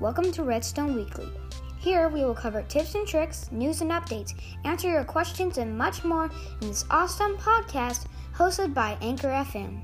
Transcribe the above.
Welcome to Redstone Weekly. Here we will cover tips and tricks, news and updates, answer your questions, and much more in this awesome podcast hosted by Anchor FM.